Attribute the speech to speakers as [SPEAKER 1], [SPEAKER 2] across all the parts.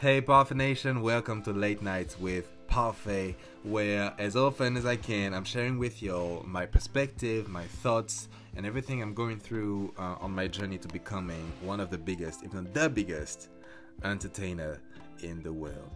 [SPEAKER 1] Hey Parfait Nation, welcome to Late Nights with Parfait, where as often as I can, I'm sharing with y'all my perspective, my thoughts, and everything I'm going through uh, on my journey to becoming one of the biggest, if not the biggest, entertainer in the world.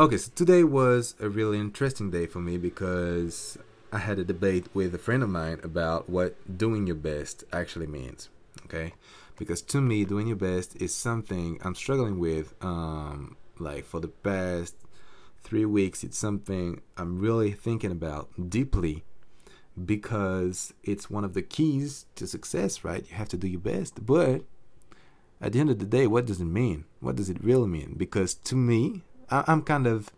[SPEAKER 1] Okay, so today was a really interesting day for me because I had a debate with a friend of mine about what doing your best actually means. Okay, because to me, doing your best is something I'm struggling with. Um, like for the past three weeks, it's something I'm really thinking about deeply because it's one of the keys to success, right? You have to do your best, but at the end of the day, what does it mean? What does it really mean? Because to me, I, I'm kind of,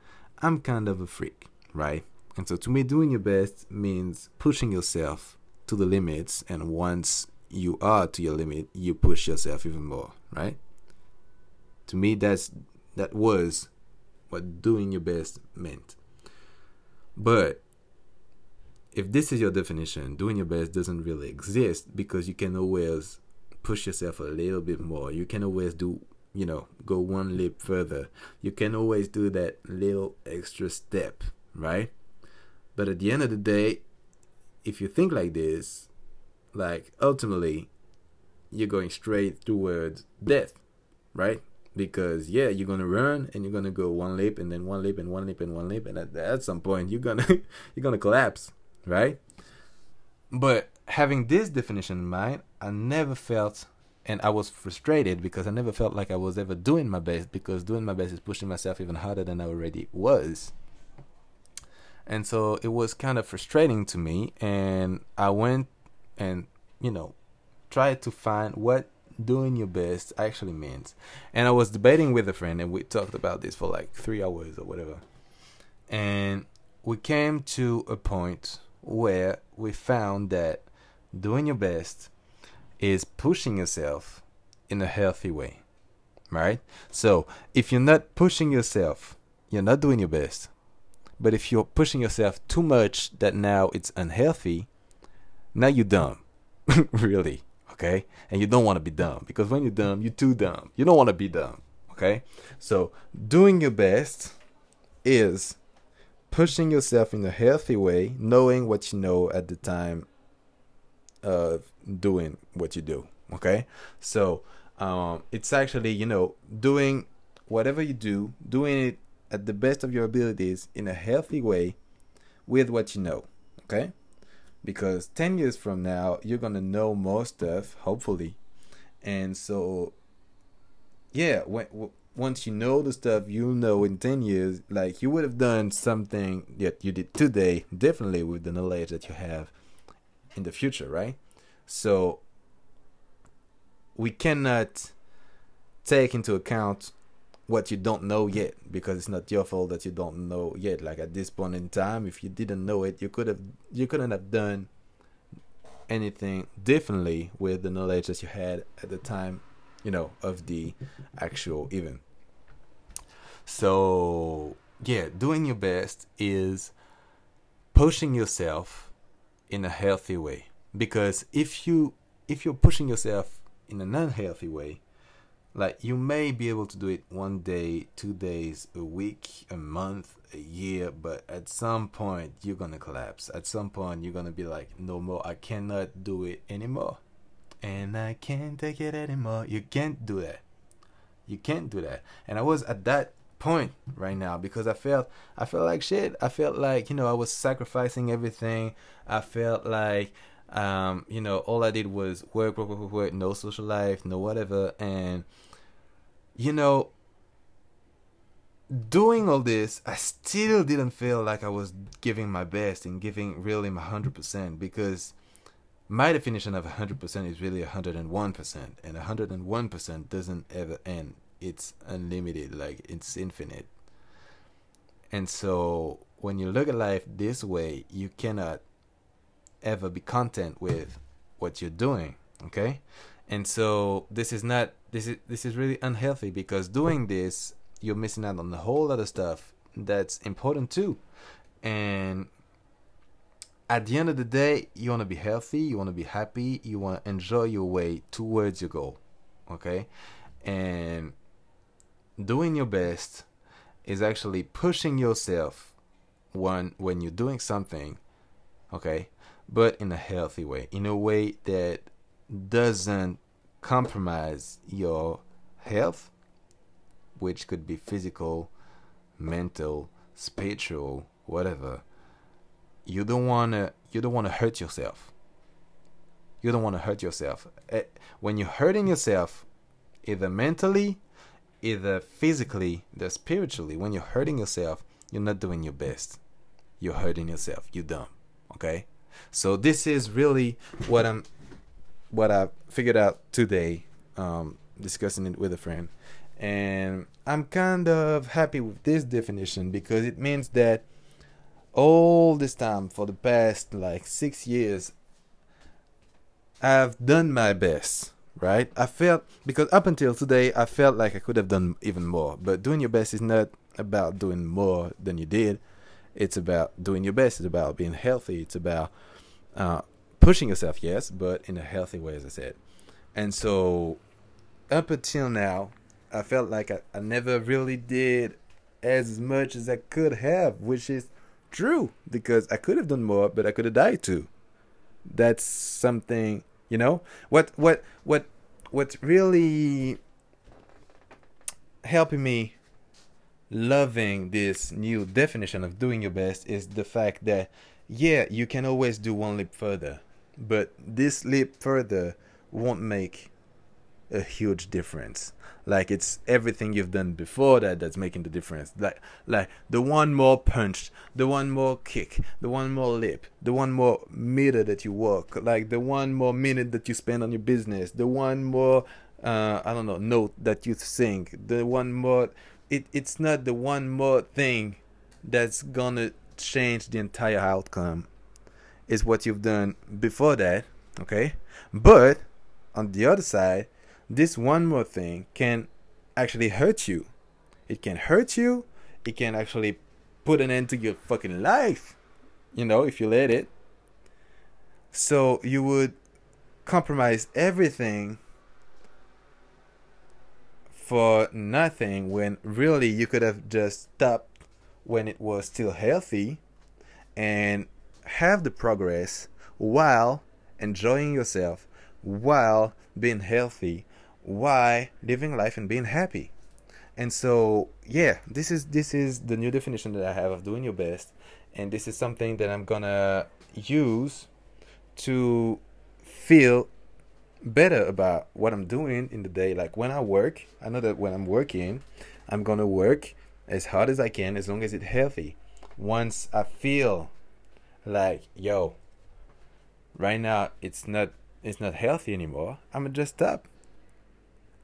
[SPEAKER 1] I'm kind of a freak, right? And so to me, doing your best means pushing yourself to the limits. And once you are to your limit, you push yourself even more, right? To me, that's that was what doing your best meant. But if this is your definition, doing your best doesn't really exist because you can always push yourself a little bit more. You can always do, you know, go one leap further. You can always do that little extra step, right? But at the end of the day, if you think like this, like ultimately, you're going straight towards death, right? Because yeah, you're gonna run and you're gonna go one leap and then one leap and one leap and one leap, and at, at some point you're gonna you're gonna collapse, right? But having this definition in mind, I never felt and I was frustrated because I never felt like I was ever doing my best because doing my best is pushing myself even harder than I already was and so it was kind of frustrating to me and i went and you know try to find what doing your best actually means. And i was debating with a friend and we talked about this for like three hours or whatever. And we came to a point where we found that doing your best is pushing yourself in a healthy way right? So if you're not pushing yourself you're not doing your best. But if you're pushing yourself too much that now it's unhealthy, now you're dumb. really. Okay? And you don't want to be dumb because when you're dumb, you're too dumb. You don't want to be dumb. Okay? So, doing your best is pushing yourself in a healthy way, knowing what you know at the time of doing what you do. Okay? So, um, it's actually, you know, doing whatever you do, doing it at the best of your abilities in a healthy way with what you know. Okay? Because 10 years from now, you're going to know more stuff, hopefully. And so, yeah, when, w- once you know the stuff you'll know in 10 years, like you would have done something that you did today differently with the knowledge that you have in the future, right? So, we cannot take into account what you don't know yet because it's not your fault that you don't know yet. Like at this point in time if you didn't know it you could have you couldn't have done anything differently with the knowledge that you had at the time you know of the actual event. So yeah doing your best is pushing yourself in a healthy way. Because if you if you're pushing yourself in an unhealthy way like you may be able to do it one day two days a week a month a year but at some point you're gonna collapse. At some point you're gonna be like no more. I cannot do it anymore. And i can't take it anymore. You can't do that. You can't do that. And i was at that point right now because i felt i felt like shit. I felt like you know i was sacrificing everything. I felt like um, you know, all I did was work, work, work, work, no social life, no whatever. And, you know, doing all this, I still didn't feel like I was giving my best and giving really my 100% because my definition of 100% is really 101%. And 101% doesn't ever end, it's unlimited, like it's infinite. And so when you look at life this way, you cannot ever be content with what you're doing okay and so this is not this is this is really unhealthy because doing this you're missing out on a whole lot of stuff that's important too and at the end of the day you want to be healthy you want to be happy you want to enjoy your way towards your goal okay? And doing your best is actually pushing yourself when when you're doing something, okay? But in a healthy way, in a way that doesn't compromise your health, which could be physical, mental, spiritual, whatever. You don't wanna you don't wanna hurt yourself. You don't wanna hurt yourself. Eh, when you're hurting yourself, either mentally, either physically, either spiritually, when you're hurting yourself, you're not doing your best. You're hurting yourself. You're dumb. Okay? So this is really what I'm what I figured out today, um, discussing it with a friend. And I'm kind of happy with this definition because it means that all this time for the past like six years, I've done my best, right? I felt because up until today, I felt like I could have done even more. But doing your best is not about doing more than you did. It's about doing your best. It's about being healthy. It's about uh, pushing yourself, yes, but in a healthy way, as I said. And so, up until now, I felt like I, I never really did as much as I could have, which is true because I could have done more, but I could have died too. That's something, you know. What what what what's really helping me loving this new definition of doing your best is the fact that yeah, you can always do one leap further but this leap further won't make a huge difference. Like it's everything you've done before that that's making the difference. Like like the one more punch the one more kick the one more lip the one more meter that you walk like the one more minute that you spend on your business the one more uh, i don't know note that you sing the one more it, it's not the one more thing that's gonna change the entire outcome is what you've done before that, okay? But on the other side, this one more thing can actually hurt you. It can hurt you. It can actually put an end to your fucking life, you know, if you let it. So you would compromise everything for nothing when really you could have just stopped when it was still healthy and have the progress while enjoying yourself, while being healthy, while living life and being happy. And so, yeah, this is this is the new definition that I have of doing your best, and this is something that I'm gonna use to feel better about what I'm doing in the day. Like when I work, I know that when I'm working, I'm gonna work as hard as I can as long as it's healthy. Once I feel like yo right now it's not it's not healthy anymore. I'ma just stop.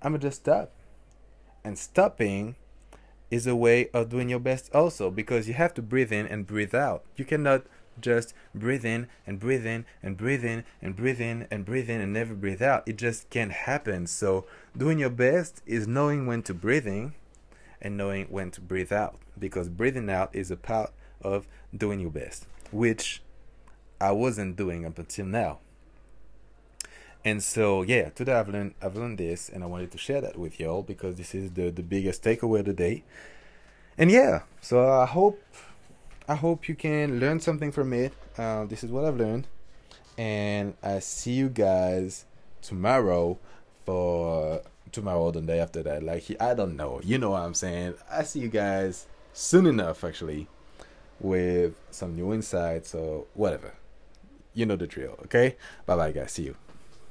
[SPEAKER 1] I'ma just stop. And stopping is a way of doing your best also because you have to breathe in and breathe out. You cannot just breathe in and breathe in and breathe in and breathe in and breathe in and never breathe out. It just can't happen. So doing your best is knowing when to breathe in and knowing when to breathe out because breathing out is a part of doing your best which I wasn't doing up until now. And so yeah, today I've learned I've learned this and I wanted to share that with y'all because this is the, the biggest takeaway today. And yeah, so I hope I hope you can learn something from it. Uh, this is what I've learned. And I see you guys tomorrow for tomorrow or the day after that. Like I don't know. You know what I'm saying. I see you guys soon enough actually with some new insights or whatever. You know the drill, okay? Bye bye, guys. See you.